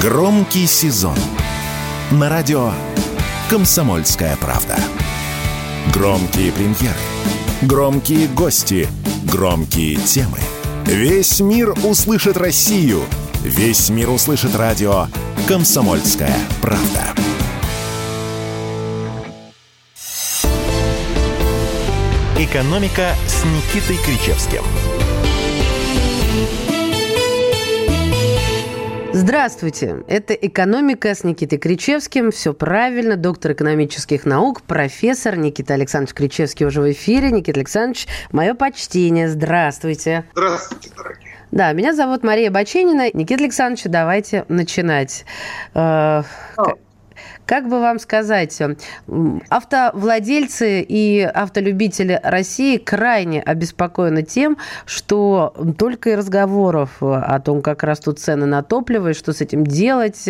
Громкий сезон на радио «Комсомольская правда». Громкие премьеры, громкие гости, громкие темы. Весь мир услышит Россию. Весь мир услышит радио «Комсомольская правда». «Экономика» с Никитой Кричевским – Здравствуйте. Это «Экономика» с Никитой Кричевским. Все правильно. Доктор экономических наук, профессор Никита Александрович Кричевский уже в эфире. Никита Александрович, мое почтение. Здравствуйте. Здравствуйте, дорогие. Да, меня зовут Мария Баченина. Никита Александрович, давайте начинать. Э, как бы вам сказать, автовладельцы и автолюбители России крайне обеспокоены тем, что только и разговоров о том, как растут цены на топливо и что с этим делать.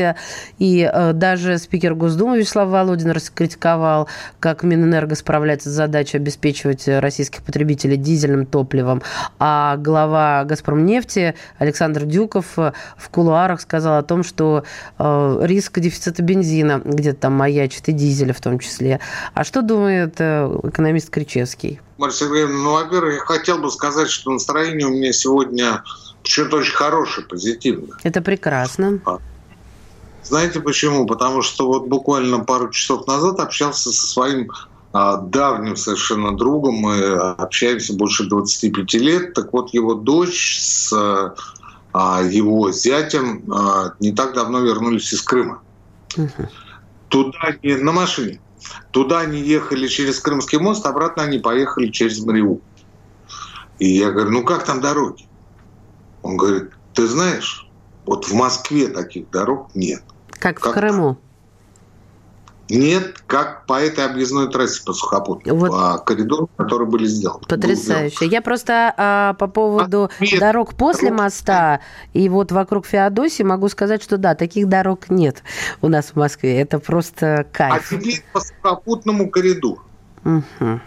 И э, даже спикер Госдумы Вячеслав Володин раскритиковал, как Минэнерго справляется с задачей обеспечивать российских потребителей дизельным топливом. А глава «Газпромнефти» Александр Дюков в кулуарах сказал о том, что э, риск дефицита бензина где где там маячит, и дизеля в том числе. А что думает э, экономист Кричевский? Марья Сергеевна, ну, во-первых, я хотел бы сказать, что настроение у меня сегодня почему-то очень хорошее, позитивное. Это прекрасно. А. Знаете почему? Потому что вот буквально пару часов назад общался со своим а, давним совершенно другом. Мы общаемся больше 25 лет. Так вот, его дочь с а, его зятем не так давно вернулись из Крыма. Угу. Туда они на машине. Туда они ехали через Крымский мост, обратно они поехали через Мариуполь. И я говорю, ну как там дороги? Он говорит, ты знаешь, вот в Москве таких дорог нет. Как, как в Крыму? Нет, как по этой объездной трассе по сухопутной, вот. по коридору, которые были сделаны. Потрясающе. Я просто а, по поводу а, нет, дорог после дорог... моста и вот вокруг Феодосии могу сказать, что да, таких дорог нет у нас в Москве. Это просто кайф. А теперь по сухопутному коридору. Угу.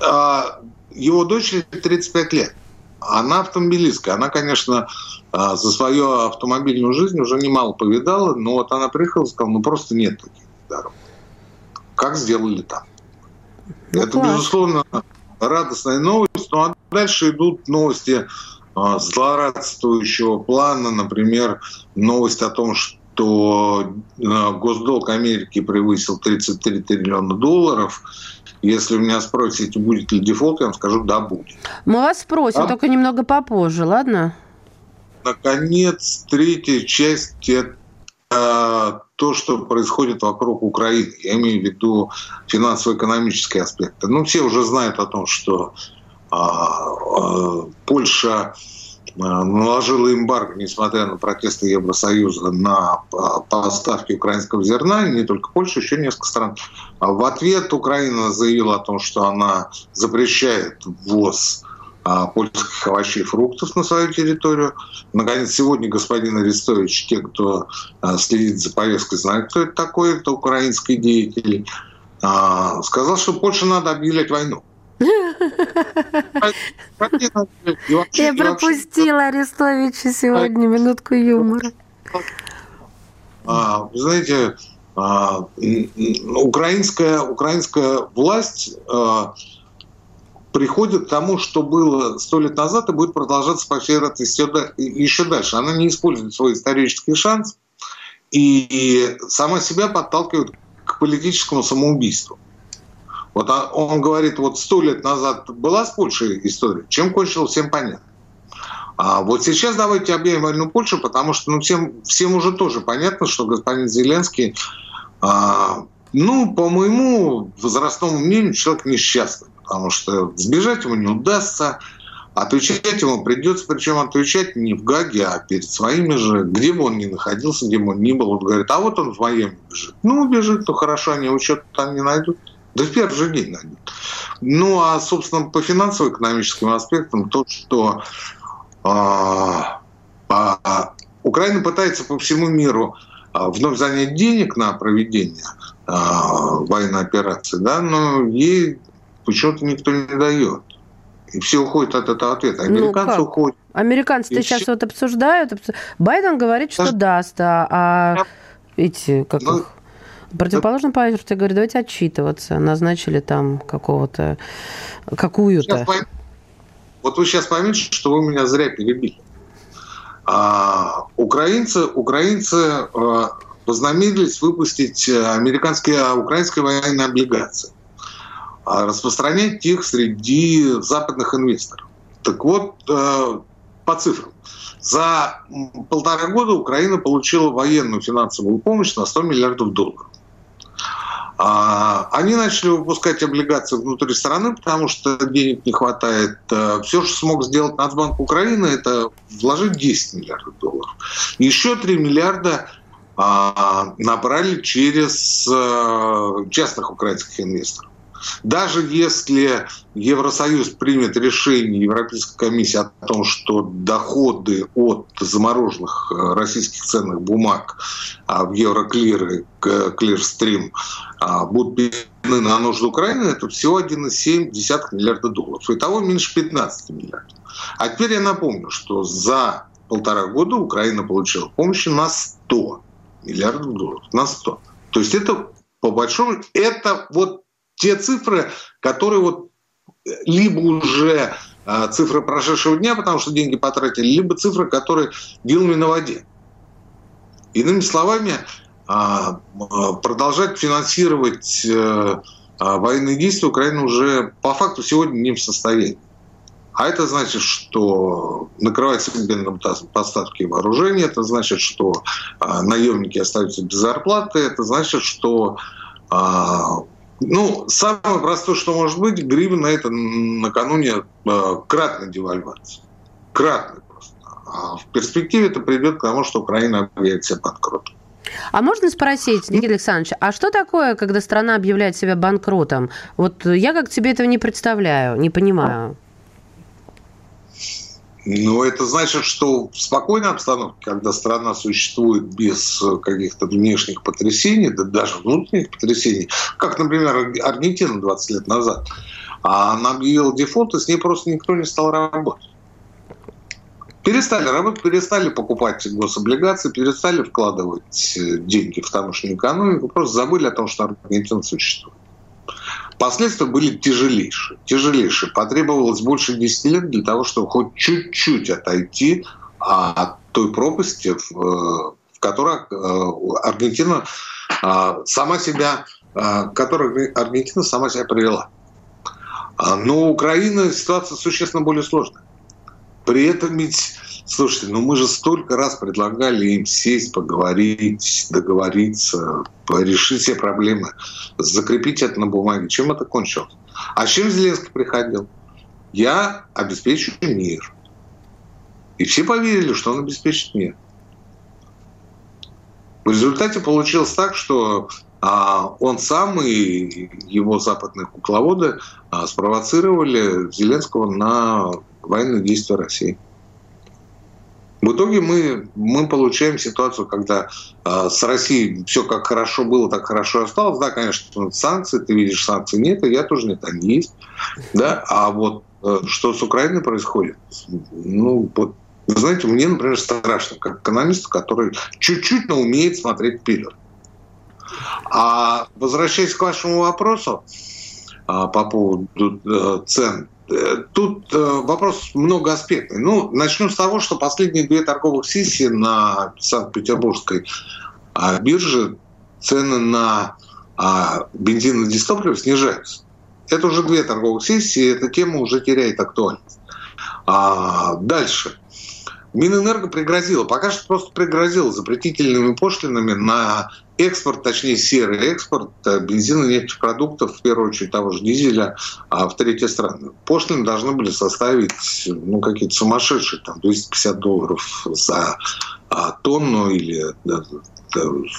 А, его дочери 35 лет. Она автомобилистка. Она, конечно, а, за свою автомобильную жизнь уже немало повидала, но вот она приехала и сказала, ну просто нет таких дорог. Как сделали там. Ну, Это, класс. безусловно, радостная новость. Ну а дальше идут новости а, злорадствующего плана. Например, новость о том, что а, госдолг Америки превысил 33 триллиона долларов. Если вы меня спросите, будет ли дефолт, я вам скажу, да, будет. Мы вас спросим, а? только немного попозже, ладно? Наконец, третья часть – это то, что происходит вокруг Украины. Я имею в виду финансово-экономические аспекты. Ну, все уже знают о том, что а, а, Польша а, наложила эмбарго, несмотря на протесты Евросоюза, на а, поставки украинского зерна, не только Польша, еще несколько стран. А в ответ Украина заявила о том, что она запрещает ввоз а, польских овощей и фруктов на свою территорию. Наконец, сегодня господин Арестович, те, кто а, следит за повесткой, знают, кто это такой, это украинский деятель, а, сказал, что Польше надо объявлять войну. Я пропустила Арестовича сегодня, минутку юмора. Вы знаете, украинская, украинская власть приходит к тому, что было сто лет назад и будет продолжаться по всей вероятности еще дальше. Она не использует свой исторический шанс и сама себя подталкивает к политическому самоубийству. Вот он говорит, вот сто лет назад была с Польшей история, чем кончилось, всем понятно. А вот сейчас давайте объявим войну Польше, потому что ну, всем, всем уже тоже понятно, что господин Зеленский, а, ну, по моему возрастному мнению, человек несчастный потому что сбежать ему не удастся, отвечать ему придется, причем отвечать не в Гаге, а перед своими же, где бы он ни находился, где бы он ни был. Он говорит, а вот он в Майами бежит. Ну, бежит, ну хорошо, они его что-то там не найдут. Да в первый же день найдут. Ну, а, собственно, по финансово-экономическим аспектам, то, что а, а, Украина пытается по всему миру а, вновь занять денег на проведение а, военной операции, да, но ей почему-то никто не дает. И все уходят от этого ответа. Ну, Американцы ну, уходят. Американцы-то сейчас все... вот обсуждают. Байден говорит, что Даже... даст, а, а эти, как ну, их, Противоположный полюс говорит, давайте отчитываться. Назначили там какого-то, какую-то. Вот вы сейчас поймете, что вы меня зря перебили. А, украинцы, украинцы а, вознамерились выпустить американские, а, украинские военные облигации. А, распространять их среди западных инвесторов. Так вот, а, по цифрам. За полтора года Украина получила военную финансовую помощь на 100 миллиардов долларов. А, они начали выпускать облигации внутри страны, потому что денег не хватает. Э, Все, что смог сделать Нацбанк Украины, это вложить 10 миллиардов долларов. Еще 3 миллиарда а, набрали через э, частных украинских инвесторов. Даже если Евросоюз примет решение Европейской комиссии о том, что доходы от замороженных э, российских ценных бумаг а, в Евроклир Клирстрим а, будут переведены на нужды Украины, это всего 1,7 миллиарда долларов. Итого меньше 15 миллиардов. А теперь я напомню, что за полтора года Украина получила помощи на 100 миллиардов долларов. На 100. То есть это по большому... Это вот те цифры, которые вот либо уже а, цифры прошедшего дня, потому что деньги потратили, либо цифры, которые вилами на воде. Иными словами, а, а, продолжать финансировать э, военные действия Украина уже по факту сегодня не в состоянии. А это значит, что накрывается бедным поставки вооружения, это значит, что наемники остаются без зарплаты, это значит, что ну, самое простое, что может быть, гривна это накануне э, кратной девальвации. Кратной просто. А в перспективе это придет к тому, что Украина объявит себя банкротом. А можно спросить, Никита Александрович, а что такое, когда страна объявляет себя банкротом? Вот я как тебе этого не представляю, не понимаю. Ну, это значит, что в спокойной обстановке, когда страна существует без каких-то внешних потрясений, да даже внутренних потрясений, как, например, Аргентина 20 лет назад, а она объявила дефолт, и с ней просто никто не стал работать. Перестали работать, перестали покупать гособлигации, перестали вкладывать деньги в тамошнюю экономику, просто забыли о том, что Аргентина существует. Последствия были тяжелейшие. Тяжелейшие. Потребовалось больше 10 лет для того, чтобы хоть чуть-чуть отойти от той пропасти, в которой э, Аргентина э, сама себя, э, которой Аргентина сама себя привела. А, но у Украины ситуация существенно более сложная. При этом ведь Слушайте, ну мы же столько раз предлагали им сесть, поговорить, договориться, решить все проблемы, закрепить это на бумаге. Чем это кончилось? А чем Зеленский приходил? Я обеспечу мир. И все поверили, что он обеспечит мир. В результате получилось так, что а, он сам и его западные кукловоды а, спровоцировали Зеленского на военные действия России. В итоге мы, мы получаем ситуацию, когда э, с Россией все как хорошо было, так хорошо осталось. Да, конечно, санкции, ты видишь, санкций нет, и я тоже нет, они есть. Да? А вот э, что с Украиной происходит, ну, вот, знаете, мне, например, страшно, как экономисту, который чуть-чуть, но умеет смотреть вперед. А возвращаясь к вашему вопросу а, по поводу э, цен Э, тут э, вопрос многоаспектный. Ну, начнем с того, что последние две торговых сессии на Санкт-Петербургской а, бирже цены на а, бензин и дистопливо снижаются. Это уже две торговых сессии, эта тема уже теряет актуальность. А дальше. Минэнерго пригрозила, пока что просто пригрозила запретительными пошлинами на экспорт, точнее серый экспорт э, бензина нефтепродуктов, в первую очередь того же дизеля, а в третьи страны. Пошлины должны были составить ну, какие-то сумасшедшие, там, 250 долларов за а, тонну или да,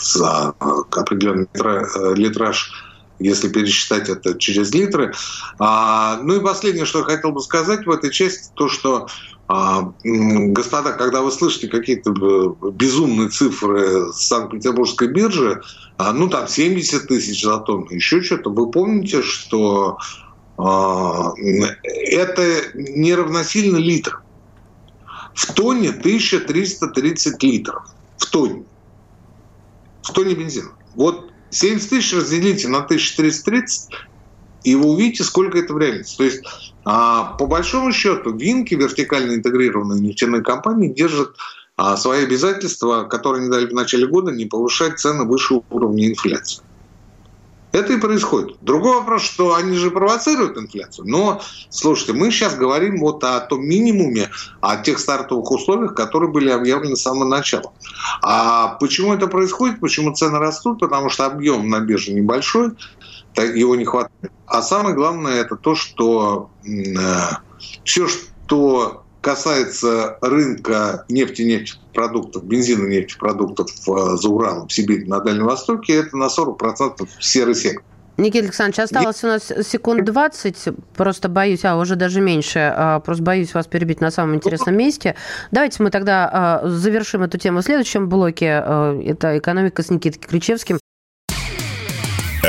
за определенный э, литраж если пересчитать это через литры. А, ну и последнее, что я хотел бы сказать в этой части, то, что господа, когда вы слышите какие-то э, безумные цифры с Санкт-Петербургской биржи, а, ну там 70 тысяч за тонну, еще что-то, вы помните, что это не равносильно литр. В тонне 1330 литров. В тонне. В тонне бензина. Вот 70 тысяч разделите на 1330, и вы увидите, сколько это в реальности. То есть, а, по большому счету, Винки, вертикально интегрированные нефтяные компании, держат а, свои обязательства, которые они дали в начале года, не повышать цены выше уровня инфляции. Это и происходит. Другой вопрос, что они же провоцируют инфляцию. Но, слушайте, мы сейчас говорим вот о том минимуме, о тех стартовых условиях, которые были объявлены с самого начала. А почему это происходит? Почему цены растут? Потому что объем на бирже небольшой, его не хватает. А самое главное это то, что э, все, что касается рынка нефти, нефтепродуктов, бензина, нефтепродуктов э, за Уралом, в Сибири, на Дальнем Востоке, это на 40% серый сектор. Никита Александрович, осталось у нас секунд 20, просто боюсь, а уже даже меньше, а, просто боюсь вас перебить на самом интересном месте. Давайте мы тогда а, завершим эту тему в следующем блоке. А, это «Экономика» с Никитой Кричевским.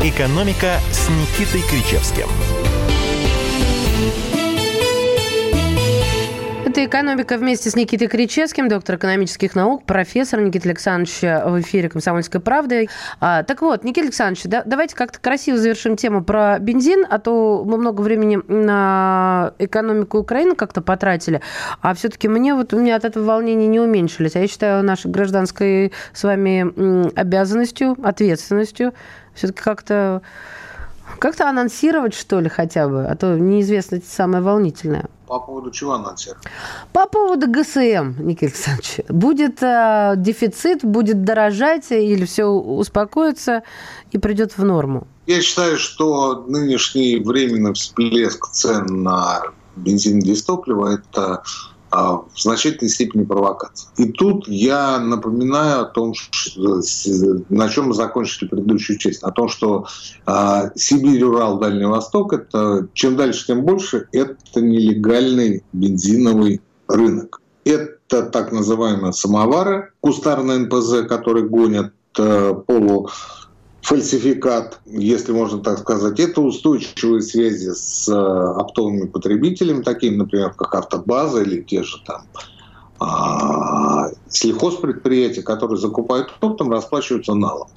«Экономика» с Никитой Кричевским. Это «Экономика» вместе с Никитой Кричевским, доктор экономических наук, профессор Никита Александрович в эфире «Комсомольской правды». А, так вот, Никита Александрович, да, давайте как-то красиво завершим тему про бензин, а то мы много времени на экономику Украины как-то потратили, а все-таки мне вот у меня от этого волнения не уменьшились. А я считаю нашей гражданской с вами обязанностью, ответственностью все-таки как-то как-то анонсировать, что ли, хотя бы, а то неизвестно самое волнительное. По поводу чего анонсировать? По поводу ГСМ, Никита Александрович. Будет э, дефицит, будет дорожать или все успокоится и придет в норму? Я считаю, что нынешний временный всплеск цен на бензин и дистопливо – это в значительной степени провокация. И тут я напоминаю о том, что, на чем мы закончили предыдущую часть, о том, что э, Сибирь, Урал, Дальний Восток, это чем дальше, тем больше, это нелегальный бензиновый рынок. Это так называемые самовары, кустарные НПЗ, которые гонят э, полу фальсификат, если можно так сказать, это устойчивые связи с э, оптовыми потребителями, такими, например, как автобаза или те же там а, сельхозпредприятия, которые закупают оптом, расплачиваются налом.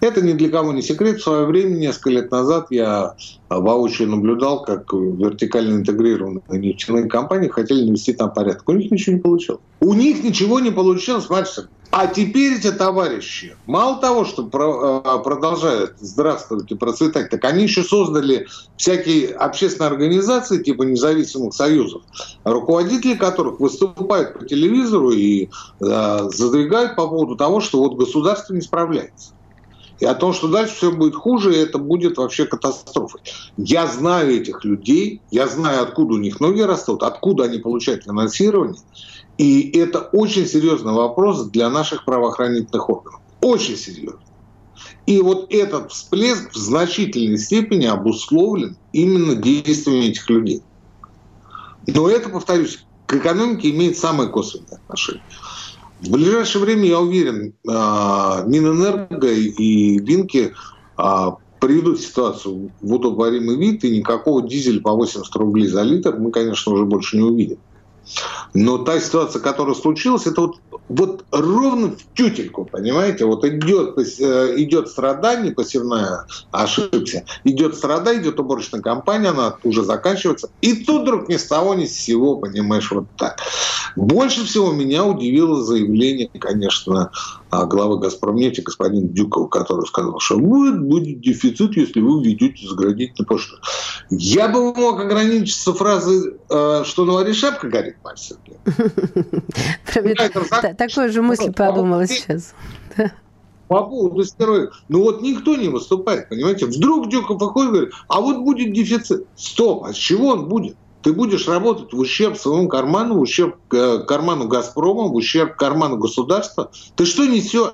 Это ни для кого не секрет. В свое время, несколько лет назад, я воочию наблюдал, как вертикально интегрированные нефтяные компании хотели навести там порядок. У них ничего не получилось. У них ничего не получилось, смотрите, а теперь эти товарищи, мало того, что э, продолжают здравствовать и процветать, так они еще создали всякие общественные организации типа независимых союзов, руководители которых выступают по телевизору и э, задвигают по поводу того, что вот государство не справляется. И о том, что дальше все будет хуже, и это будет вообще катастрофой. Я знаю этих людей, я знаю, откуда у них ноги растут, откуда они получают финансирование. И это очень серьезный вопрос для наших правоохранительных органов. Очень серьезный. И вот этот всплеск в значительной степени обусловлен именно действиями этих людей. Но это, повторюсь, к экономике имеет самое косвенное отношение. В ближайшее время, я уверен, а, Минэнерго и Винки а, приведут ситуацию в удобоваримый вид, и никакого дизеля по 80 рублей за литр мы, конечно, уже больше не увидим. Но та ситуация, которая случилась, это вот, вот ровно в тютельку, понимаете? Вот идет, э, идет страдание, посевная ошибся, идет страдание, идет уборочная кампания, она уже заканчивается. И тут вдруг ни с того, ни с сего, понимаешь, вот так. Больше всего меня удивило заявление, конечно, а, главы «Газпромнефти» господин Дюков, который сказал, что будет, будет дефицит, если вы введете заградительный пошту. Я бы мог ограничиться фразой, э, что на варе шапка горит, Марь Такой же мысль подумала сейчас. По поводу стероидов. Ну вот никто не выступает, понимаете? Вдруг Дюков выходит и говорит, а вот будет дефицит. Стоп, а с чего он будет? Ты будешь работать в ущерб своему карману, в ущерб э, карману «Газпрома», в ущерб карману государства. Ты что несешь?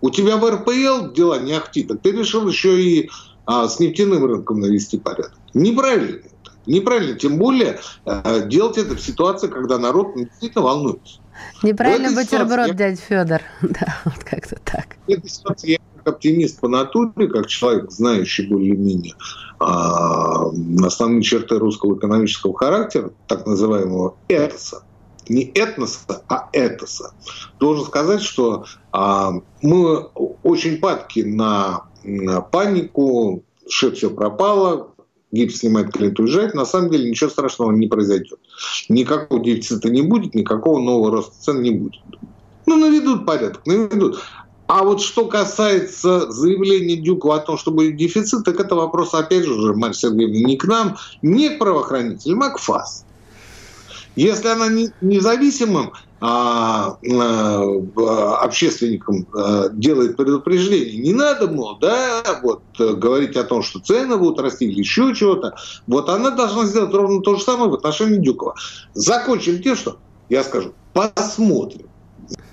У тебя в РПЛ дела не ахти, так ты решил еще и а, с нефтяным рынком навести порядок. Неправильно это. Неправильно. Тем более а, делать это в ситуации, когда народ действительно волнуется. Неправильно бутерброд, я... дядя Федор. Да, вот как-то так. В этой ситуации я как оптимист по натуре, как человек, знающий более-менее основные черты русского экономического характера, так называемого этоса, не этноса, а этоса. Должен сказать, что а, мы очень падки на панику, что все пропало, гипс снимает, клиент уезжает, на самом деле ничего страшного не произойдет. Никакого дефицита не будет, никакого нового роста цен не будет. Ну, наведут порядок, наведут. А вот что касается заявления Дюкова о том, что будет дефицит, так это вопрос, опять же, Марья Сергеевна, не к нам, не к правоохранителям, а к ФАС. Если она независимым а, а, общественникам а, делает предупреждение, не надо, мол, да, вот говорить о том, что цены будут расти или еще чего-то, вот она должна сделать ровно то же самое в отношении Дюкова. Закончим тем, что я скажу, посмотрим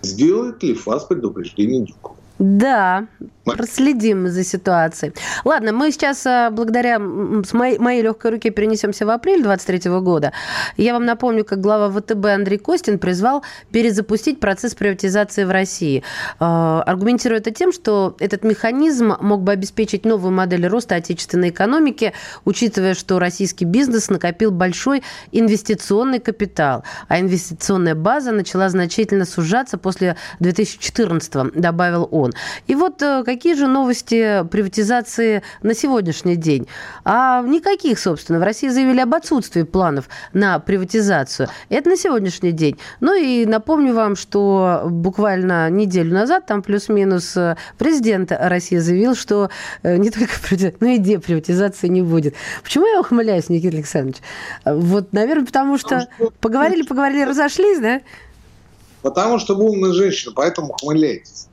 Сделает ли ФАС предупреждение Дюкову? Да, проследим за ситуацией. Ладно, мы сейчас а, благодаря моей, моей легкой руке перенесемся в апрель 2023 года. Я вам напомню, как глава ВТБ Андрей Костин призвал перезапустить процесс приватизации в России. А, аргументируя это тем, что этот механизм мог бы обеспечить новую модель роста отечественной экономики, учитывая, что российский бизнес накопил большой инвестиционный капитал, а инвестиционная база начала значительно сужаться после 2014 добавил он. И вот э, какие же новости приватизации на сегодняшний день? А никаких, собственно. В России заявили об отсутствии планов на приватизацию. Это на сегодняшний день. Ну и напомню вам, что буквально неделю назад, там плюс-минус, э, президент России заявил, что э, не только приватизация, но и деприватизации не будет. Почему я ухмыляюсь, Никита Александрович? Вот, наверное, потому что поговорили, поговорили, разошлись, да? Потому что вы умная женщина, поэтому ухмыляйтесь.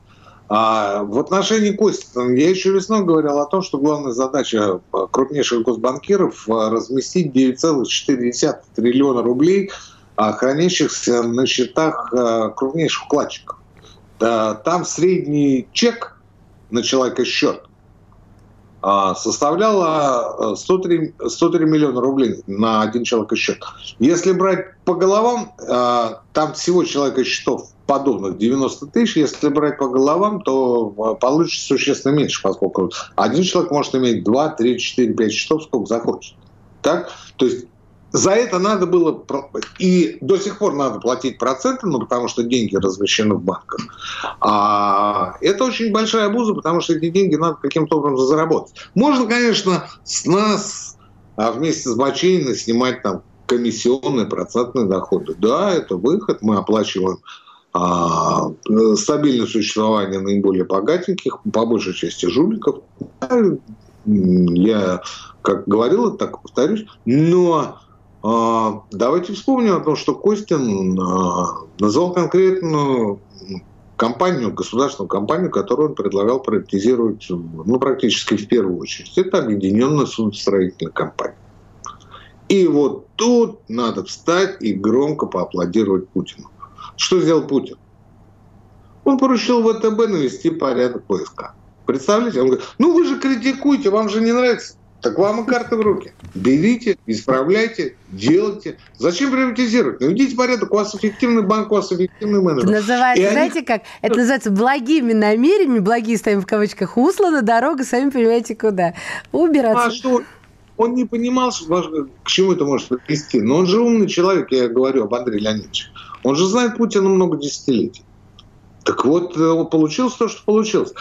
А в отношении Костина я еще весной говорил о том, что главная задача крупнейших госбанкиров разместить 9,4 триллиона рублей, а, хранящихся на счетах а, крупнейших вкладчиков. Там средний чек на человека счет а, составляла 103, 103 миллиона рублей на один человек счет. Если брать по головам, там всего человека счетов подобных 90 тысяч, если брать по головам, то а, получится существенно меньше, поскольку один человек может иметь 2, 3, 4, 5 счетов, сколько захочет. Так? То есть за это надо было, и до сих пор надо платить проценты, ну, потому что деньги размещены в банках. А это очень большая обуза, потому что эти деньги надо каким-то образом заработать. Можно, конечно, с нас а вместе с Бачининой снимать там комиссионные, процентные доходы. Да, это выход, мы оплачиваем стабильное существование наиболее богатеньких, по большей части жуликов. Я, как говорил, так повторюсь. Но а, давайте вспомним о том, что Костин а, назвал конкретную компанию, государственную компанию, которую он предлагал приватизировать ну, практически в первую очередь. Это Объединенная судостроительная компания. И вот тут надо встать и громко поаплодировать Путину. Что сделал Путин? Он поручил ВТБ навести порядок в ВСК. Представляете? Он говорит, ну вы же критикуете, вам же не нравится. Так вам и карты в руки. Берите, исправляйте, делайте. Зачем приватизировать? Наведите порядок, у вас эффективный банк, у вас эффективный менеджер. Это называется, они... знаете как? Это называется благими намерениями, благие ставим в кавычках, услана дорога, сами понимаете куда. Убираться. А что? Он не понимал, к чему это может привести. Но он же умный человек, я говорю об Андрее Леонидовиче. Он же знает Путина много десятилетий. Так вот, э, получилось то, что получилось.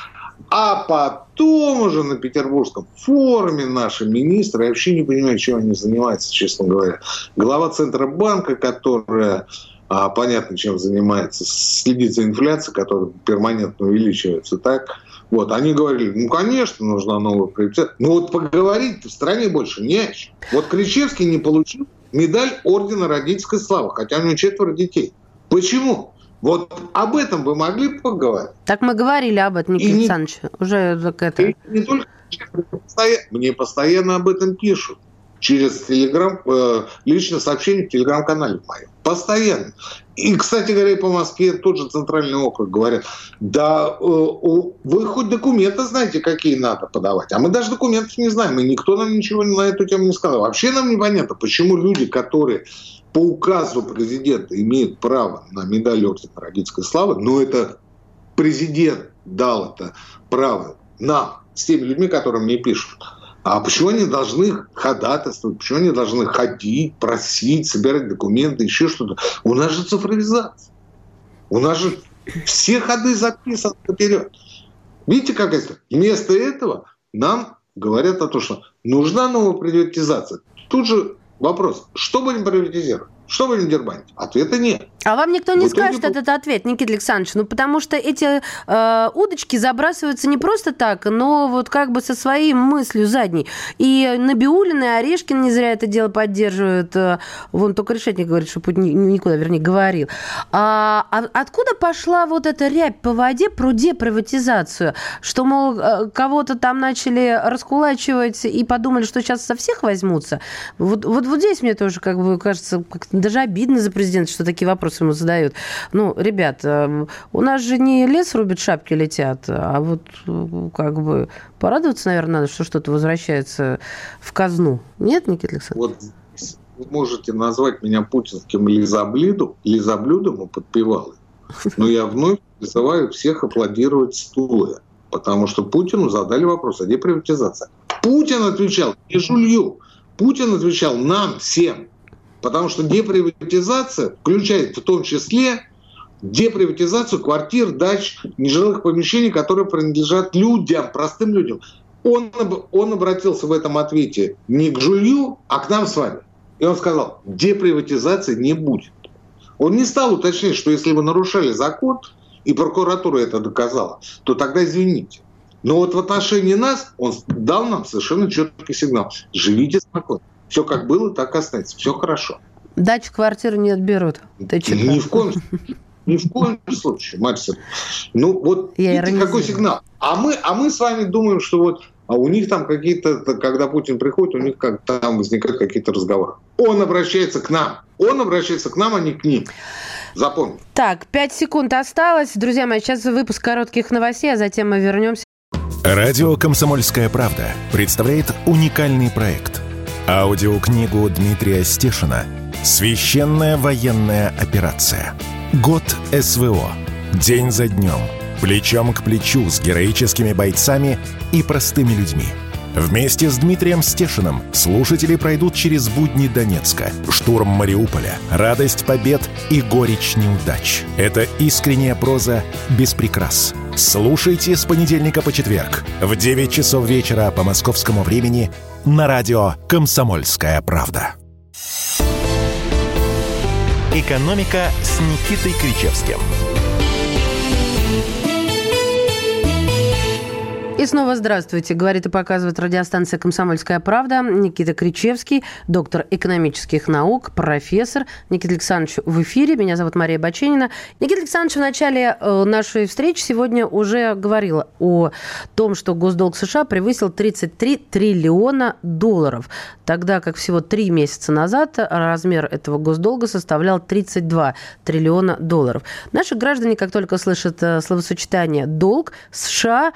А потом уже на Петербургском форуме наши министры, я вообще не понимаю, чем они занимаются, честно говоря. Глава Центробанка, которая а, понятно, чем занимается, следит за инфляцией, которая перманентно увеличивается, так, вот, они говорили, ну, конечно, нужна новая приоритет. Но вот поговорить в стране больше не о чем. Вот Кричевский не получил медаль Ордена Родительской Славы, хотя у него четверо детей. Почему? Вот об этом вы могли поговорить. Так мы говорили об этом, Никита не, Александрович. Уже так это... И не только мне постоянно об этом пишут. Через телеграм, э, личное сообщение в телеграм-канале моем. Постоянно. И, кстати говоря, по Москве тот же центральный округ говорят, да э, вы хоть документы знаете, какие надо подавать. А мы даже документов не знаем, и никто нам ничего на эту тему не сказал. Вообще нам непонятно, почему люди, которые по указу президента имеют право на медаль Ордена Родительской Славы, но это президент дал это право нам, с теми людьми, которые мне пишут. А почему они должны ходатайствовать, почему они должны ходить, просить, собирать документы, еще что-то? У нас же цифровизация. У нас же все ходы записаны наперед. Видите, как это? Вместо этого нам говорят о том, что нужна новая приватизация. Тут же вопрос, что будем приватизировать? Что будем дербанить? Ответа нет. А вам никто не скажет этот ответ, Никита Александрович, ну потому что эти э, удочки забрасываются не просто так, но вот как бы со своей мыслью задней. И Набиулин и Орешкин не зря это дело поддерживают. Э, вон только Решетник говорит, что путь никуда, вернее, говорил. А, а откуда пошла вот эта рябь по воде про деприватизацию? Что, мол, э, кого-то там начали раскулачивать и подумали, что сейчас со всех возьмутся? Вот, вот, вот здесь мне тоже, как бы, кажется, как даже обидно за президента, что такие вопросы ему задают. Ну, ребят, эм, у нас же не лес рубит, шапки летят, а вот э, как бы порадоваться, наверное, надо, что что-то возвращается в казну. Нет, Никита Александрович? Вот вы можете назвать меня путинским лизоблюдом, лизоблюдом и подпевалой, но я вновь призываю всех аплодировать стулы, потому что Путину задали вопрос, а где приватизация? Путин отвечал не жулью, Путин отвечал нам всем, Потому что деприватизация включает в том числе деприватизацию квартир, дач, нежилых помещений, которые принадлежат людям, простым людям. Он, он обратился в этом ответе не к жулью, а к нам с вами. И он сказал, деприватизации не будет. Он не стал уточнять, что если вы нарушали закон, и прокуратура это доказала, то тогда извините. Но вот в отношении нас он дал нам совершенно четкий сигнал. Живите спокойно. Все как было, так и останется. Все хорошо. Дачу, квартиру не отберут. Ты Ни в коем ни в коем случае, Марсель. Ну, вот Я видите, какой сигнал. А мы, а мы с вами думаем, что вот а у них там какие-то, когда Путин приходит, у них как там возникают какие-то разговоры. Он обращается к нам. Он обращается к нам, а не к ним. Запомни. Так, пять секунд осталось. Друзья мои, сейчас выпуск коротких новостей, а затем мы вернемся. Радио «Комсомольская правда» представляет уникальный проект – Аудиокнигу Дмитрия Стешина «Священная военная операция. Год СВО. День за днем. Плечом к плечу с героическими бойцами и простыми людьми». Вместе с Дмитрием Стешиным слушатели пройдут через будни Донецка, штурм Мариуполя, радость побед и горечь неудач. Это искренняя проза без прикрас. Слушайте с понедельника по четверг в 9 часов вечера по московскому времени на радио «Комсомольская правда». «Экономика» с Никитой Кричевским – И снова здравствуйте. Говорит и показывает радиостанция «Комсомольская правда». Никита Кричевский, доктор экономических наук, профессор. Никита Александрович в эфире. Меня зовут Мария Баченина. Никита Александрович в начале э, нашей встречи сегодня уже говорил о том, что госдолг США превысил 33 триллиона долларов. Тогда как всего три месяца назад размер этого госдолга составлял 32 триллиона долларов. Наши граждане, как только слышат э, словосочетание «долг», США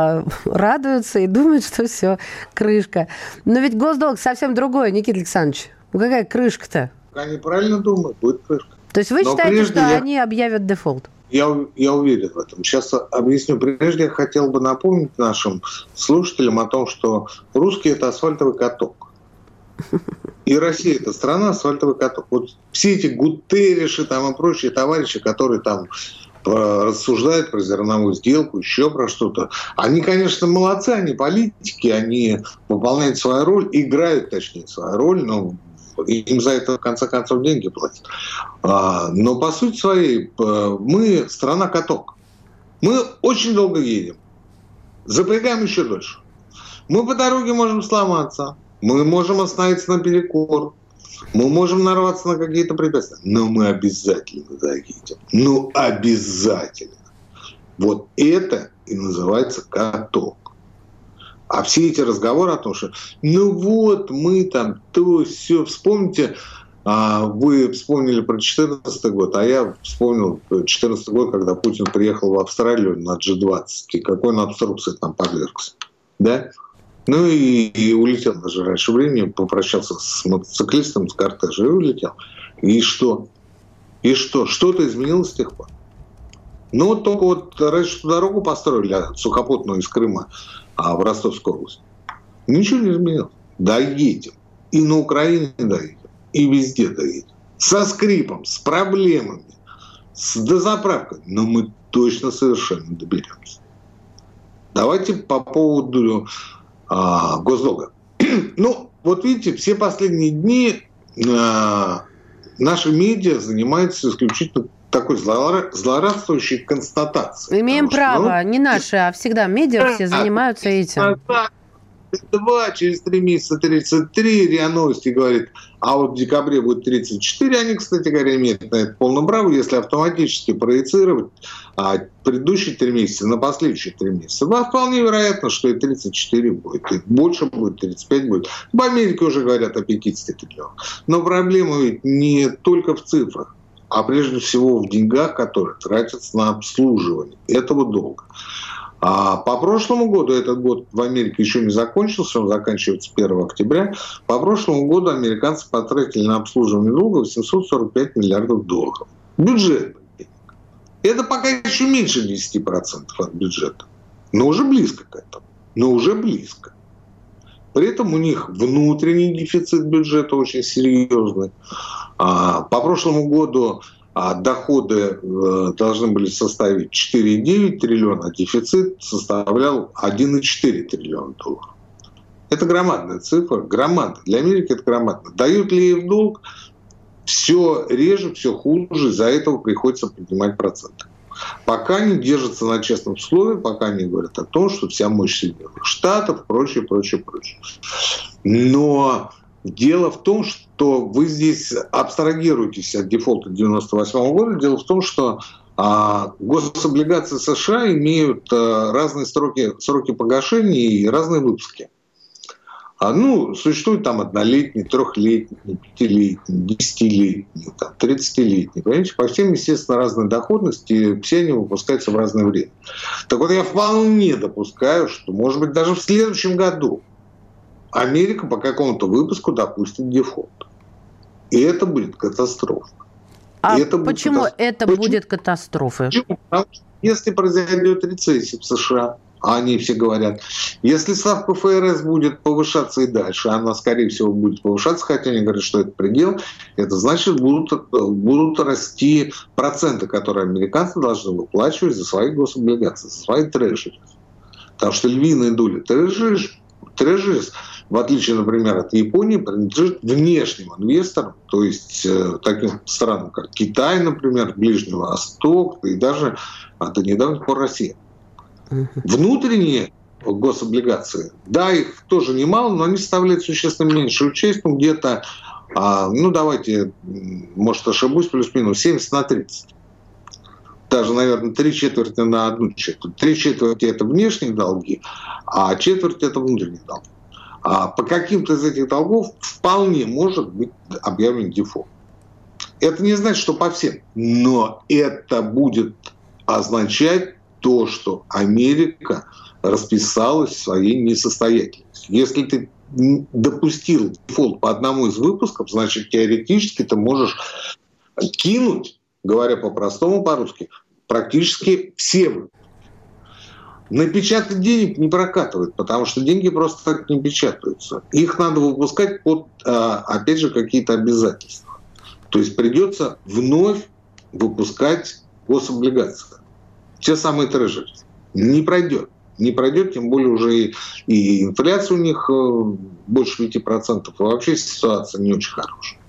а, радуются и думают, что все, крышка. Но ведь госдолг совсем другое, Никита Александрович. Ну какая крышка-то? Они правильно думают, будет крышка. То есть вы Но считаете, что я... они объявят дефолт? Я, я уверен в этом. Сейчас объясню. Прежде я хотел бы напомнить нашим слушателям о том, что русский – это асфальтовый каток. И Россия – это страна асфальтовый каток. Вот все эти Гутерриши там и прочие товарищи, которые там рассуждают про зерновую сделку, еще про что-то. Они, конечно, молодцы, они политики, они выполняют свою роль, играют, точнее, свою роль, но им за это, в конце концов, деньги платят. А, но по сути своей мы страна-каток. Мы очень долго едем. Запрягаем еще дольше. Мы по дороге можем сломаться. Мы можем остановиться на перекор. Мы можем нарваться на какие-то препятствия, но мы обязательно заедем. Ну, обязательно. Вот это и называется каток. А все эти разговоры о том, что ну вот мы там то все, вспомните, а вы вспомнили про 2014 год, а я вспомнил 2014 год, когда Путин приехал в Австралию на G20, и какой он обструкции там подвергся. Да? Ну и, и улетел даже раньше времени, попрощался с мотоциклистом, с кортежем и улетел. И что? И что? Что-то изменилось с тех пор? Ну, вот только вот раньше дорогу построили сухопутную из Крыма а в Ростовскую область. Ничего не изменилось. Доедем. И на Украине доедем. И везде доедем. Со скрипом, с проблемами, с дозаправкой. Но мы точно совершенно доберемся. Давайте по поводу а, госдолга. ну, вот видите, все последние дни а, наши медиа занимаются исключительно такой злорадствующей констатацией. Имеем право, ну, не наши, а всегда медиа все занимаются этим два, через три месяца 33, РИА Новости говорит, а вот в декабре будет 34. Они, кстати говоря, имеют на это полное право, если автоматически проецировать а, предыдущие три месяца на последующие три месяца. Да, вполне вероятно, что и 34 будет, и больше будет, 35 будет. В Америке уже говорят о 50 триллионах. Но проблема ведь не только в цифрах а прежде всего в деньгах, которые тратятся на обслуживание этого долга. А по прошлому году, этот год в Америке еще не закончился, он заканчивается 1 октября, по прошлому году американцы потратили на обслуживание долга 845 миллиардов долларов. Бюджет. Это пока еще меньше 10% от бюджета. Но уже близко к этому. Но уже близко. При этом у них внутренний дефицит бюджета очень серьезный. А по прошлому году а доходы э, должны были составить 4,9 триллиона, а дефицит составлял 1,4 триллиона долларов. Это громадная цифра, громадная. Для Америки это громадно. Дают ли ей в долг? Все реже, все хуже, из-за этого приходится поднимать проценты. Пока не держатся на честном слове, пока не говорят о том, что вся мощь Соединенных Штатов, прочее, прочее, прочее. Но Дело в том, что вы здесь абстрагируетесь от дефолта 98 года. Дело в том, что а, гособлигации США имеют а, разные сроки, сроки погашения и разные выпуски. А, ну, существует там однолетний, трехлетний, пятилетний, десятилетний, там, тридцатилетний. Понимаете, по всем, естественно, разной доходности, все они выпускаются в разное время. Так вот, я вполне допускаю, что, может быть, даже в следующем году Америка по какому-то выпуску допустит дефолт. И это будет катастрофа. А это почему будет это почему? будет катастрофой? Почему? Потому что если произойдет рецессия в США, а они все говорят, если ставка ФРС будет повышаться и дальше, она, скорее всего, будет повышаться, хотя они говорят, что это предел, это значит, будут, будут расти проценты, которые американцы должны выплачивать за свои гособлигации, за свои трэшери. Потому что львиная доля трэшери, трэшерис в отличие, например, от Японии, принадлежит внешним инвесторам, то есть э, таким странам, как Китай, например, Ближний Восток и даже а, до недавних пор Россия. Внутренние гособлигации, да, их тоже немало, но они составляют существенно меньшую часть, ну, где-то, а, ну, давайте, может, ошибусь, плюс-минус 70 на 30 даже, наверное, три четверти на одну четверть. Три четверти – это внешние долги, а четверть – это внутренние долги. А по каким-то из этих долгов вполне может быть объявлен дефолт. Это не значит, что по всем, но это будет означать то, что Америка расписалась в своей несостоятельности. Если ты допустил дефолт по одному из выпусков, значит, теоретически ты можешь кинуть, говоря по-простому по-русски, практически все выпуски. Напечатать денег не прокатывает, потому что деньги просто так не печатаются. Их надо выпускать под, а, опять же, какие-то обязательства. То есть придется вновь выпускать гособлигации. Те самые трежери. Не пройдет. Не пройдет, тем более уже и, и инфляция у них э, больше 5%. И вообще ситуация не очень хорошая.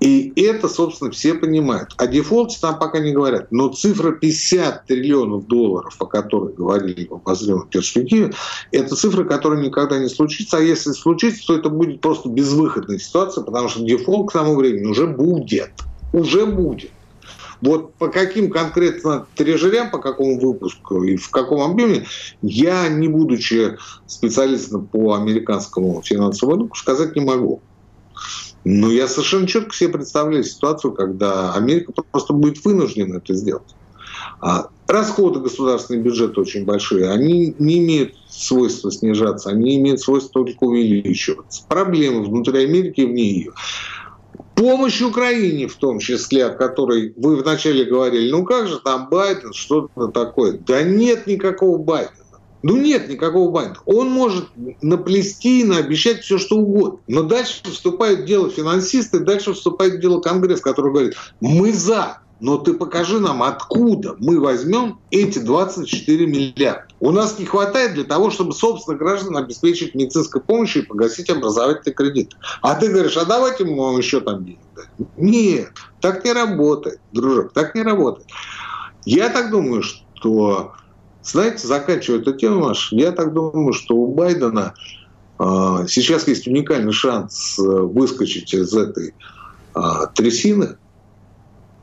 И это, собственно, все понимают. О дефолте там пока не говорят. Но цифра 50 триллионов долларов, о которой говорили в обозримой перспективе, это цифра, которая никогда не случится. А если случится, то это будет просто безвыходная ситуация, потому что дефолт к тому времени уже будет. Уже будет. Вот по каким конкретно трежерям, по какому выпуску и в каком объеме, я, не будучи специалистом по американскому финансовому рынку, сказать не могу. Но я совершенно четко себе представляю ситуацию, когда Америка просто будет вынуждена это сделать. А расходы государственного бюджета очень большие, они не имеют свойства снижаться, они имеют свойство только увеличиваться. Проблемы внутри Америки и вне ее. Помощь Украине в том числе, о которой вы вначале говорили, ну как же там Байден, что-то такое. Да нет никакого Байдена. Ну нет никакого Байдена. Он может наплести и наобещать все, что угодно. Но дальше вступает в дело финансисты, дальше вступает в дело Конгресс, который говорит, мы за, но ты покажи нам, откуда мы возьмем эти 24 миллиарда. У нас не хватает для того, чтобы собственно граждан обеспечить медицинской помощью и погасить образовательный кредит. А ты говоришь, а давайте мы вам еще там денег дать. Нет, так не работает, дружок, так не работает. Я так думаю, что, знаете, заканчивая эту тему, Маш, я так думаю, что у Байдена э, сейчас есть уникальный шанс э, выскочить из этой э, трясины,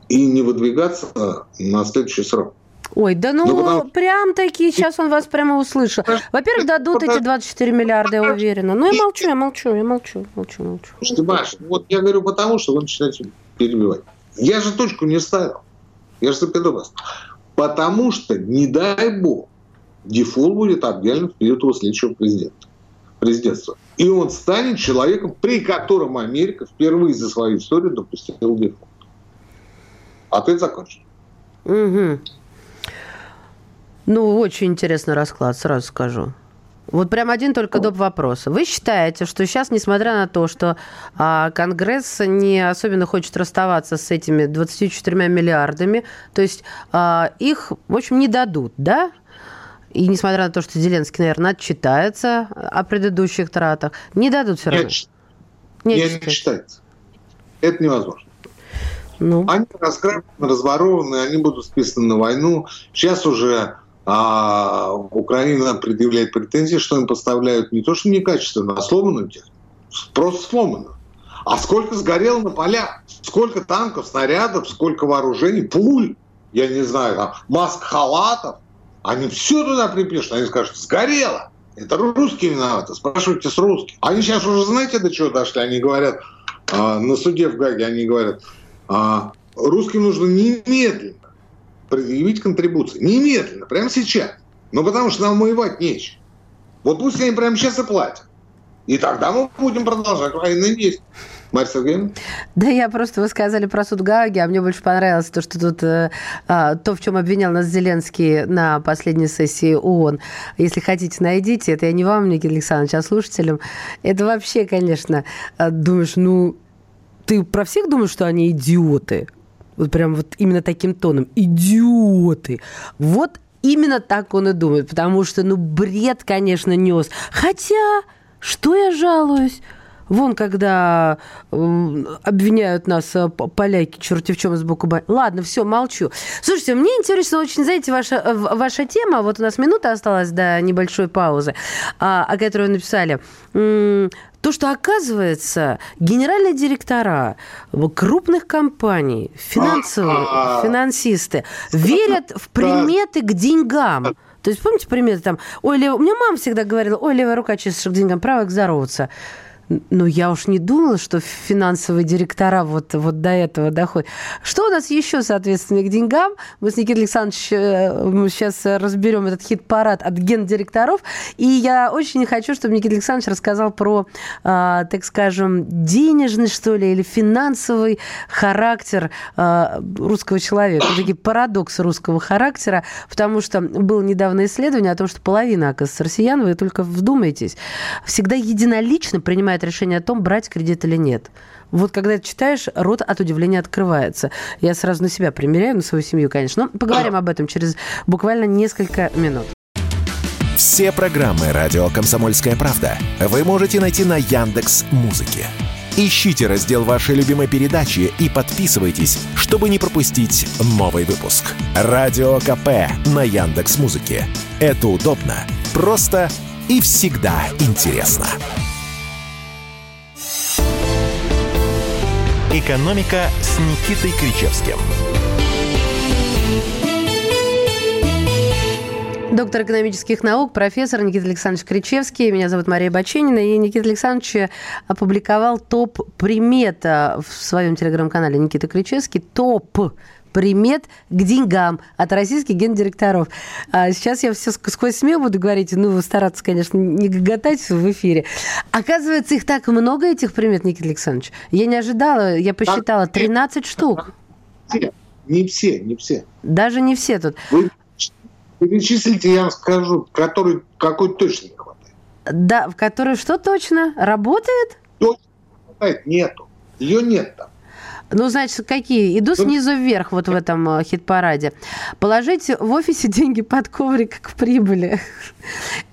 и не выдвигаться на следующий срок. Ой, да ну, ну потому... прям такие, сейчас он вас прямо услышал. Во-первых, дадут эти 24 миллиарда, я уверена. Ну, я молчу, я молчу, я молчу, молчу, молчу. Слушайте, Маш, вот я говорю потому, что вы начинаете перебивать. Я же точку не ставил. Я же запишу вас. Потому что, не дай бог, дефолт будет объявлен в период его следующего президента, президентства. И он станет человеком, при котором Америка впервые за свою историю допустила дефолт. Ответ закончен. Угу. Ну, очень интересный расклад, сразу скажу. Вот прям один только доп. вопрос. Вы считаете, что сейчас, несмотря на то, что а, Конгресс не особенно хочет расставаться с этими 24 миллиардами, то есть а, их, в общем, не дадут, да? И несмотря на то, что Зеленский, наверное, отчитается о предыдущих тратах, не дадут все равно? Нет, не, не считается. Это невозможно. Ну. Они разграблены, разворованы, они будут списаны на войну. Сейчас уже а, Украина предъявляет претензии, что им поставляют не то, что некачественно, а сломанную технику. Просто сломанную. А сколько сгорело на полях? Сколько танков, снарядов, сколько вооружений, пуль, я не знаю, там, маск-халатов. Они все туда припишут. Они скажут, сгорело. Это русские виноваты. Спрашивайте с русских. Они сейчас уже знаете, до чего дошли? Они говорят, э, на суде в Гаге, они говорят, а русским нужно немедленно предъявить контрибуции. Немедленно, прямо сейчас. Ну, потому что нам воевать нечего. Вот пусть они прямо сейчас и платят. И тогда мы будем продолжать военные действия. Марья Сергеевна? Да, я просто, вы сказали про суд Гааги, а мне больше понравилось то, что тут э, а, то, в чем обвинял нас Зеленский на последней сессии ООН. Если хотите, найдите. Это я не вам, Никита Александрович, а слушателям. Это вообще, конечно, э, думаешь, ну, ты про всех думаешь, что они идиоты? Вот прям вот именно таким тоном. Идиоты. Вот именно так он и думает. Потому что, ну, бред, конечно, нес. Хотя, что я жалуюсь? Вон, когда обвиняют нас э, поляки, черти в чем сбоку... Ладно, все, молчу. Слушайте, мне интересно очень, знаете, ваша, э, ваша тема, вот у нас минута осталась до небольшой паузы, а, о которой вы написали. То, что, оказывается, генеральные директора крупных компаний, финансовые, а. финансисты верят в приметы к деньгам. То есть, помните приметы там, ой, лев... у меня мама всегда говорила, ой, левая рука чистишь к деньгам, правая к здороваться. Ну, я уж не думала, что финансовые директора вот, вот до этого доходят. Что у нас еще, соответственно, к деньгам? Мы с Никитой Александровичем сейчас э, разберем этот хит-парад от гендиректоров. И я очень хочу, чтобы Никита Александрович рассказал про, а, так скажем, денежный, что ли, или финансовый характер а, русского человека. Такие парадоксы русского характера, потому что было недавно исследование о том, что половина, оказывается, россиян, вы только вдумайтесь, всегда единолично принимают принимает решение о том, брать кредит или нет. Вот когда читаешь, рот от удивления открывается. Я сразу на себя примеряю, на свою семью, конечно. Но поговорим об этом через буквально несколько минут. Все программы «Радио Комсомольская правда» вы можете найти на Яндекс Музыке. Ищите раздел вашей любимой передачи и подписывайтесь, чтобы не пропустить новый выпуск. Радио КП на Яндекс Музыке. Это удобно, просто и всегда интересно. «Экономика» с Никитой Кричевским. Доктор экономических наук, профессор Никита Александрович Кричевский. Меня зовут Мария Баченина. И Никита Александрович опубликовал топ примета в своем телеграм-канале Никита Кричевский. Топ примет к деньгам от российских гендиректоров. А сейчас я все сквозь смех буду говорить, ну, стараться, конечно, не гоготать в эфире. Оказывается, их так много, этих примет, Никита Александрович. Я не ожидала, я посчитала, 13 штук. Не все, не все. Даже не все тут. Вы Перечислите, я вам скажу, который, какой точно не хватает. Да, в которой что точно? Работает? Точно не хватает, нету. Ее нет там. Ну, значит, какие? Иду ну, снизу вверх вот в этом э, хит-параде. Положить в офисе деньги под коврик к прибыли.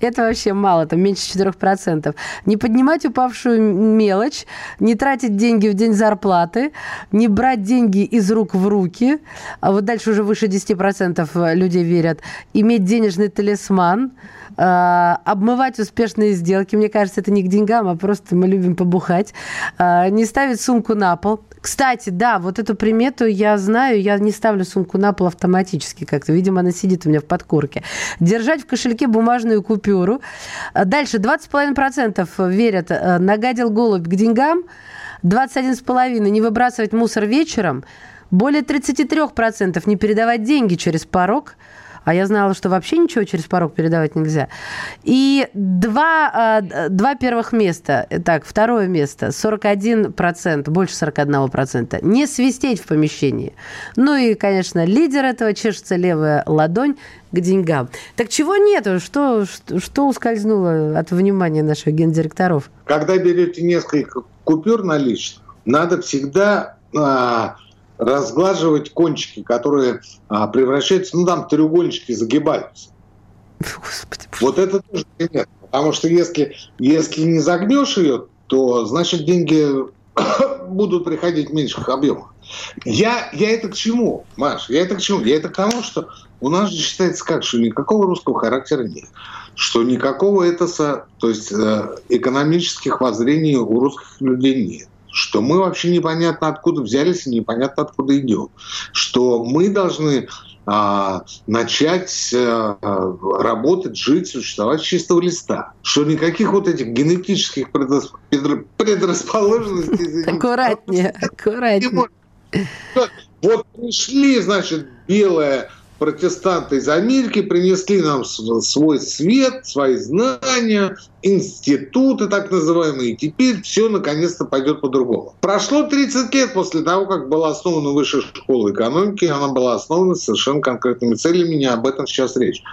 Это вообще мало, там меньше 4%. Не поднимать упавшую мелочь, не тратить деньги в день зарплаты, не брать деньги из рук в руки. А вот дальше уже выше 10% людей верят. Иметь денежный талисман – Э, обмывать успешные сделки. Мне кажется, это не к деньгам, а просто мы любим побухать. Э, не ставить сумку на пол. Кстати, да, вот эту примету я знаю, я не ставлю сумку на пол автоматически как-то. Видимо, она сидит у меня в подкорке. Держать в кошельке бумажную купюру. Э, дальше 20,5% верят, нагадил голубь к деньгам. 21,5% не выбрасывать мусор вечером. Более 33% не передавать деньги через порог – а я знала, что вообще ничего через порог передавать нельзя. И два, а, два первых места, так, второе место, 41%, больше 41%, не свистеть в помещении. Ну и, конечно, лидер этого чешется левая ладонь к деньгам. Так чего нету? Что, что, ускользнуло от внимания наших гендиректоров? Когда берете несколько купюр наличных, надо всегда а, разглаживать кончики, которые а, превращаются, ну там треугольнички загибаются. Господи, вот это тоже нет. Потому что если, если не загнешь ее, то значит деньги будут приходить в меньших объемах. Я, я это к чему, Маш? Я это к чему? Я это к тому, что у нас же считается как, что никакого русского характера нет. Что никакого этоса, то есть э, экономических воззрений у русских людей нет что мы вообще непонятно откуда взялись и непонятно откуда идем, что мы должны а, начать а, работать, жить, существовать с чистого листа, что никаких вот этих генетических предрасп... предрасположенностей... Аккуратнее, аккуратнее. Вот пришли, значит, белая протестанты из Америки принесли нам свой свет, свои знания, институты так называемые, и теперь все наконец-то пойдет по-другому. Прошло 30 лет после того, как была основана высшая школа экономики, она была основана совершенно конкретными целями, не об этом сейчас речь.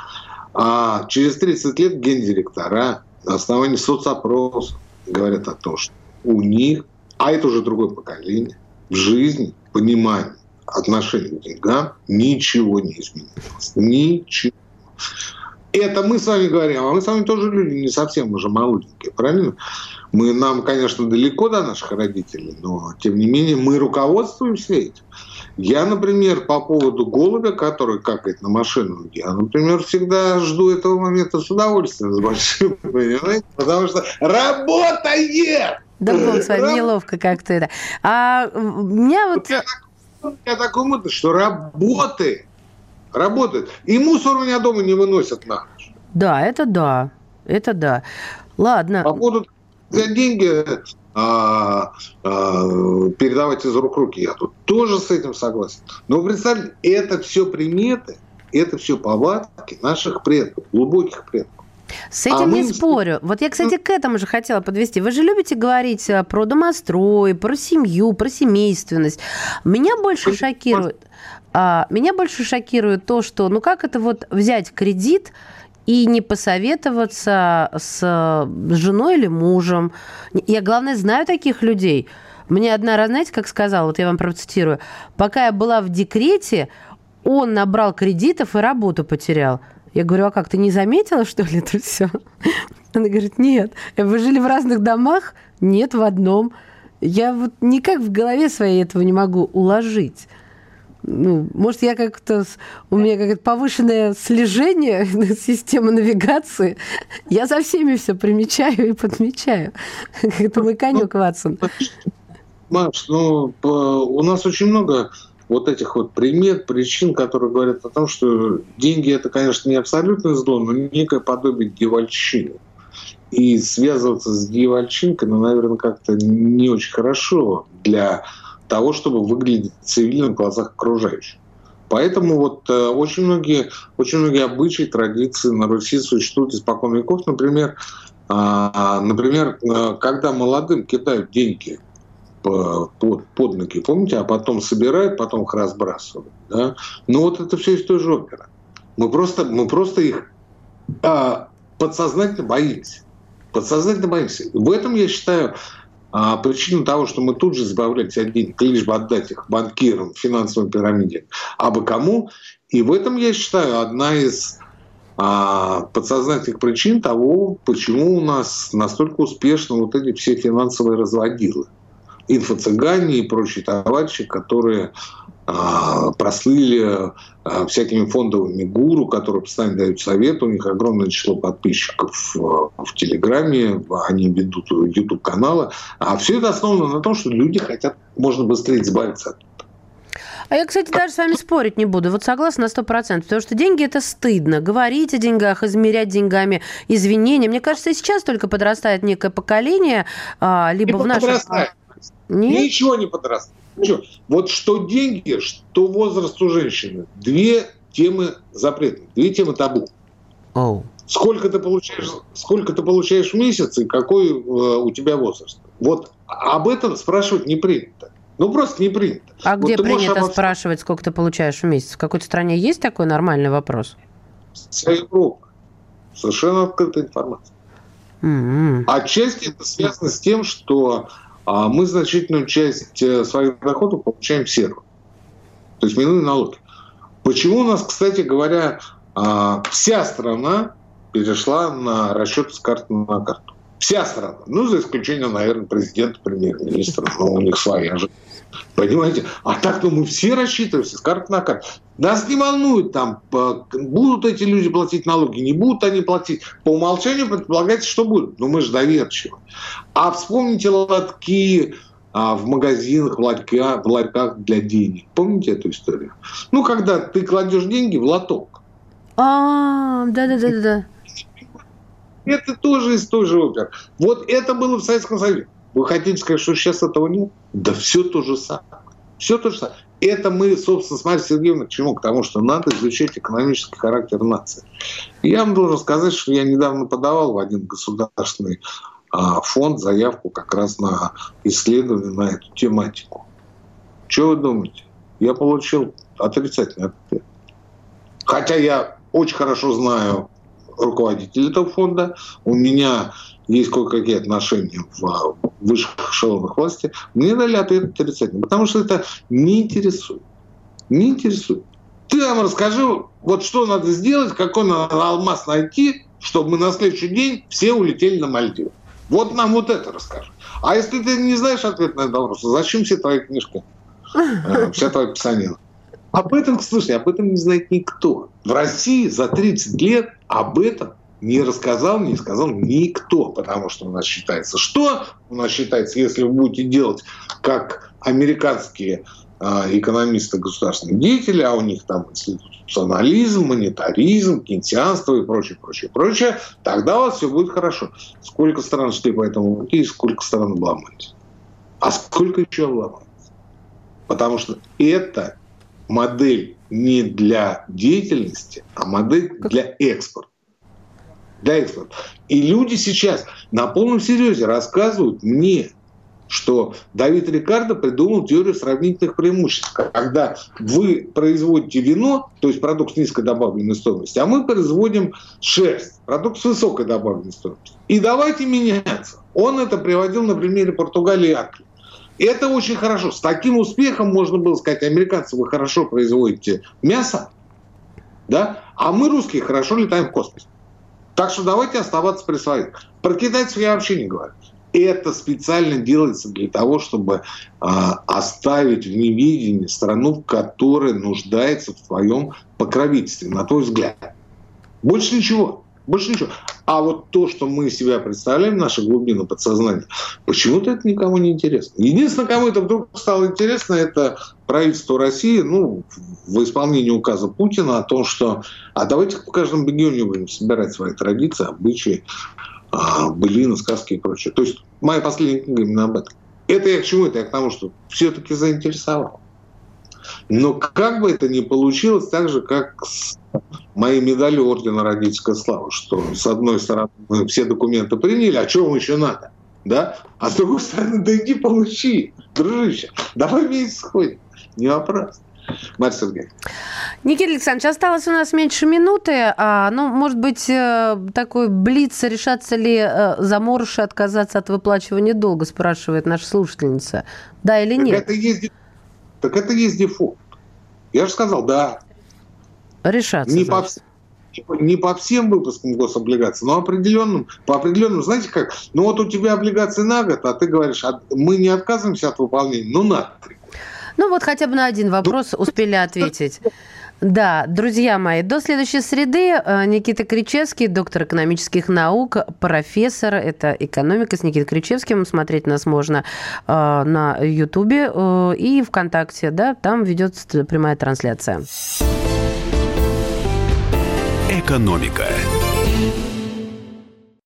А через 30 лет гендиректора на основании соцопросов говорят о том, что у них, а это уже другое поколение, в жизни, понимание отношение к деньгам ничего не изменилось. Ничего. Это мы с вами говорим, а мы с вами тоже люди не совсем уже молоденькие, правильно? Мы, нам, конечно, далеко до наших родителей, но, тем не менее, мы руководствуемся этим. Я, например, по поводу голубя, который какает на машину, я, например, всегда жду этого момента с удовольствием, с большим, понимаете? Потому что работает! Да, бог с вами, неловко как-то это. А меня вот... Я я такой мысль, что работает. Работает. И мусор у меня дома не выносят на ночь. Да, это да. Это да. Ладно. По поводу за деньги а, а, передавать из рук в руки, я тут тоже с этим согласен. Но представьте, это все приметы, это все повадки наших предков, глубоких предков. С этим а не мы... спорю. Вот я, кстати, к этому же хотела подвести. Вы же любите говорить э, про домострой, про семью, про семейственность. Меня больше шокирует... А, меня больше шокирует то, что, ну как это вот взять кредит и не посоветоваться с женой или мужем. Я, главное, знаю таких людей. Мне одна раз, знаете, как сказала, вот я вам процитирую, пока я была в декрете, он набрал кредитов и работу потерял. Я говорю, а как, ты не заметила, что ли, это все? Она говорит, нет. Вы жили в разных домах? Нет, в одном. Я вот никак в голове своей этого не могу уложить. Ну, может, я как-то... У меня какое-то повышенное слежение, система навигации. Я за всеми все примечаю и подмечаю. Это мой конек, Ватсон. Маш, ну, у нас очень много вот этих вот примет, причин, которые говорят о том, что деньги это, конечно, не абсолютное зло, но некое подобие девальщины. И связываться с девальщинкой, ну, наверное, как-то не очень хорошо для того, чтобы выглядеть цивильным в глазах окружающих. Поэтому вот э, очень многие, очень многие обычаи, традиции на Руси существуют испокон веков. Например, э, например, э, когда молодым кидают деньги под, под ноги, помните, а потом собирают, потом их разбрасывают. Да? Ну вот это все из той же оперы. Мы просто, мы просто их а, подсознательно боимся. Подсознательно боимся. В этом, я считаю, а причина того, что мы тут же избавляемся от денег, лишь бы отдать их банкирам, финансовой пирамиде, а бы кому. И в этом, я считаю, одна из а, подсознательных причин того, почему у нас настолько успешно вот эти все финансовые разводилы. Инфо-цыгане и прочие товарищи, которые а, прослыли а, всякими фондовыми гуру, которые постоянно дают совет. У них огромное число подписчиков в Телеграме, они ведут YouTube-каналы. А все это основано на том, что люди хотят можно быстрее избавиться от а я, кстати, даже с вами спорить не буду. Вот согласна на сто процентов. Потому что деньги – это стыдно. Говорить о деньгах, измерять деньгами извинения. Мне кажется, и сейчас только подрастает некое поколение, а, либо не в нашем... Подрастает. Нет? Ничего не подрастает. Ничего. Вот что деньги, что возраст у женщины. Две темы запретные, две темы табу. Oh. Сколько ты получаешь, сколько ты получаешь в месяц и какой э, у тебя возраст. Вот об этом спрашивать не принято. Ну, просто не принято. А вот где принято обо... спрашивать, сколько ты получаешь в месяц? В какой-то стране есть такой нормальный вопрос? Вся Европа. Совершенно открытая информация. Mm-hmm. Отчасти это связано с тем, что а мы значительную часть э, своих доходов получаем серо. То есть минуя налоги. Почему у нас, кстати говоря, а, вся страна перешла на расчет с карты на карту? Вся страна. Ну, за исключением, наверное, президента, премьер-министра. Но у них своя же Понимаете? А так-то мы все рассчитываемся с карты на карту. Нас не волнует там, будут эти люди платить налоги, не будут они платить. По умолчанию предполагается, что будут. Но мы же доверчивы. А вспомните лотки а, в магазинах, в ларьках, в ларьках для денег. Помните эту историю? Ну, когда ты кладешь деньги в лоток. А, да-да-да-да. Это тоже из той же оперы. Вот это было в Советском Союзе. Вы хотите сказать, что сейчас этого нет? Да все то же самое. Все то же самое. Это мы, собственно, с Марьей Сергеевной к чему? К тому, что надо изучать экономический характер нации. я вам должен сказать, что я недавно подавал в один государственный а, фонд заявку как раз на исследование на эту тематику. Что вы думаете? Я получил отрицательный ответ. Хотя я очень хорошо знаю руководителя этого фонда. У меня есть кое-какие отношения в высших эшелонах власти, мне дали ответ отрицательный, потому что это не интересует. Не интересует. Ты нам расскажи, вот что надо сделать, какой надо алмаз найти, чтобы мы на следующий день все улетели на Мальдивы. Вот нам вот это расскажи. А если ты не знаешь ответ на этот вопрос, зачем все твои книжки, э, вся твоя писанина? Об этом, слушай, об этом не знает никто. В России за 30 лет об этом не рассказал, не сказал никто, потому что у нас считается, что у нас считается, если вы будете делать как американские э, экономисты, государственные деятели, а у них там институционализм, монетаризм, кенсианство и прочее, прочее, прочее, тогда у вас все будет хорошо. Сколько стран шли по этому пути и сколько стран обломались. А сколько еще обломались? Потому что это модель не для деятельности, а модель для экспорта для экспорта. И люди сейчас на полном серьезе рассказывают мне, что Давид Рикардо придумал теорию сравнительных преимуществ, когда вы производите вино, то есть продукт с низкой добавленной стоимостью, а мы производим шерсть, продукт с высокой добавленной стоимостью. И давайте меняться. Он это приводил на примере Португалии и Англии. Это очень хорошо. С таким успехом можно было сказать, американцы, вы хорошо производите мясо, да? а мы, русские, хорошо летаем в космос. Так что давайте оставаться при своих. Про китайцев я вообще не говорю. Это специально делается для того, чтобы э, оставить в невидении страну, которая нуждается в твоем покровительстве, на твой взгляд. Больше ничего. Больше ничего. А вот то, что мы себя представляем, наша глубина подсознания, почему-то это никому не интересно. Единственное, кому это вдруг стало интересно, это правительство России, ну, в исполнении указа Путина о том, что а давайте в каждом регионе будем собирать свои традиции, обычаи, а, былины, сказки и прочее. То есть моя последняя книга именно об этом. Это я к чему? Это я к тому, что все-таки заинтересовал. Но как бы это ни получилось, так же, как с моей медалью Ордена Родительской Славы, что с одной стороны мы все документы приняли, а вам еще надо? Да? А с другой стороны, да иди получи, дружище. Давай вместе сходим. Не вопрос. Марья Сергеевна. Никита Александрович, осталось у нас меньше минуты. А, ну, может быть, э, такой блиц, решаться ли э, заморыши отказаться от выплачивания долга, спрашивает наша слушательница. Да или нет? Это есть, так это есть дефолт. Я же сказал, да. Решаться. Не по, не по всем выпускам гособлигаций, но определенным, по определенным, знаете как, ну вот у тебя облигации на год, а ты говоришь, а мы не отказываемся от выполнения, ну на три. Ну вот хотя бы на один вопрос успели ответить. Да, друзья мои, до следующей среды э, Никита Кричевский, доктор экономических наук, профессор, это экономика с Никитой Кричевским. Смотреть нас можно э, на Ютубе э, и ВКонтакте, да, там ведется прямая трансляция. Экономика.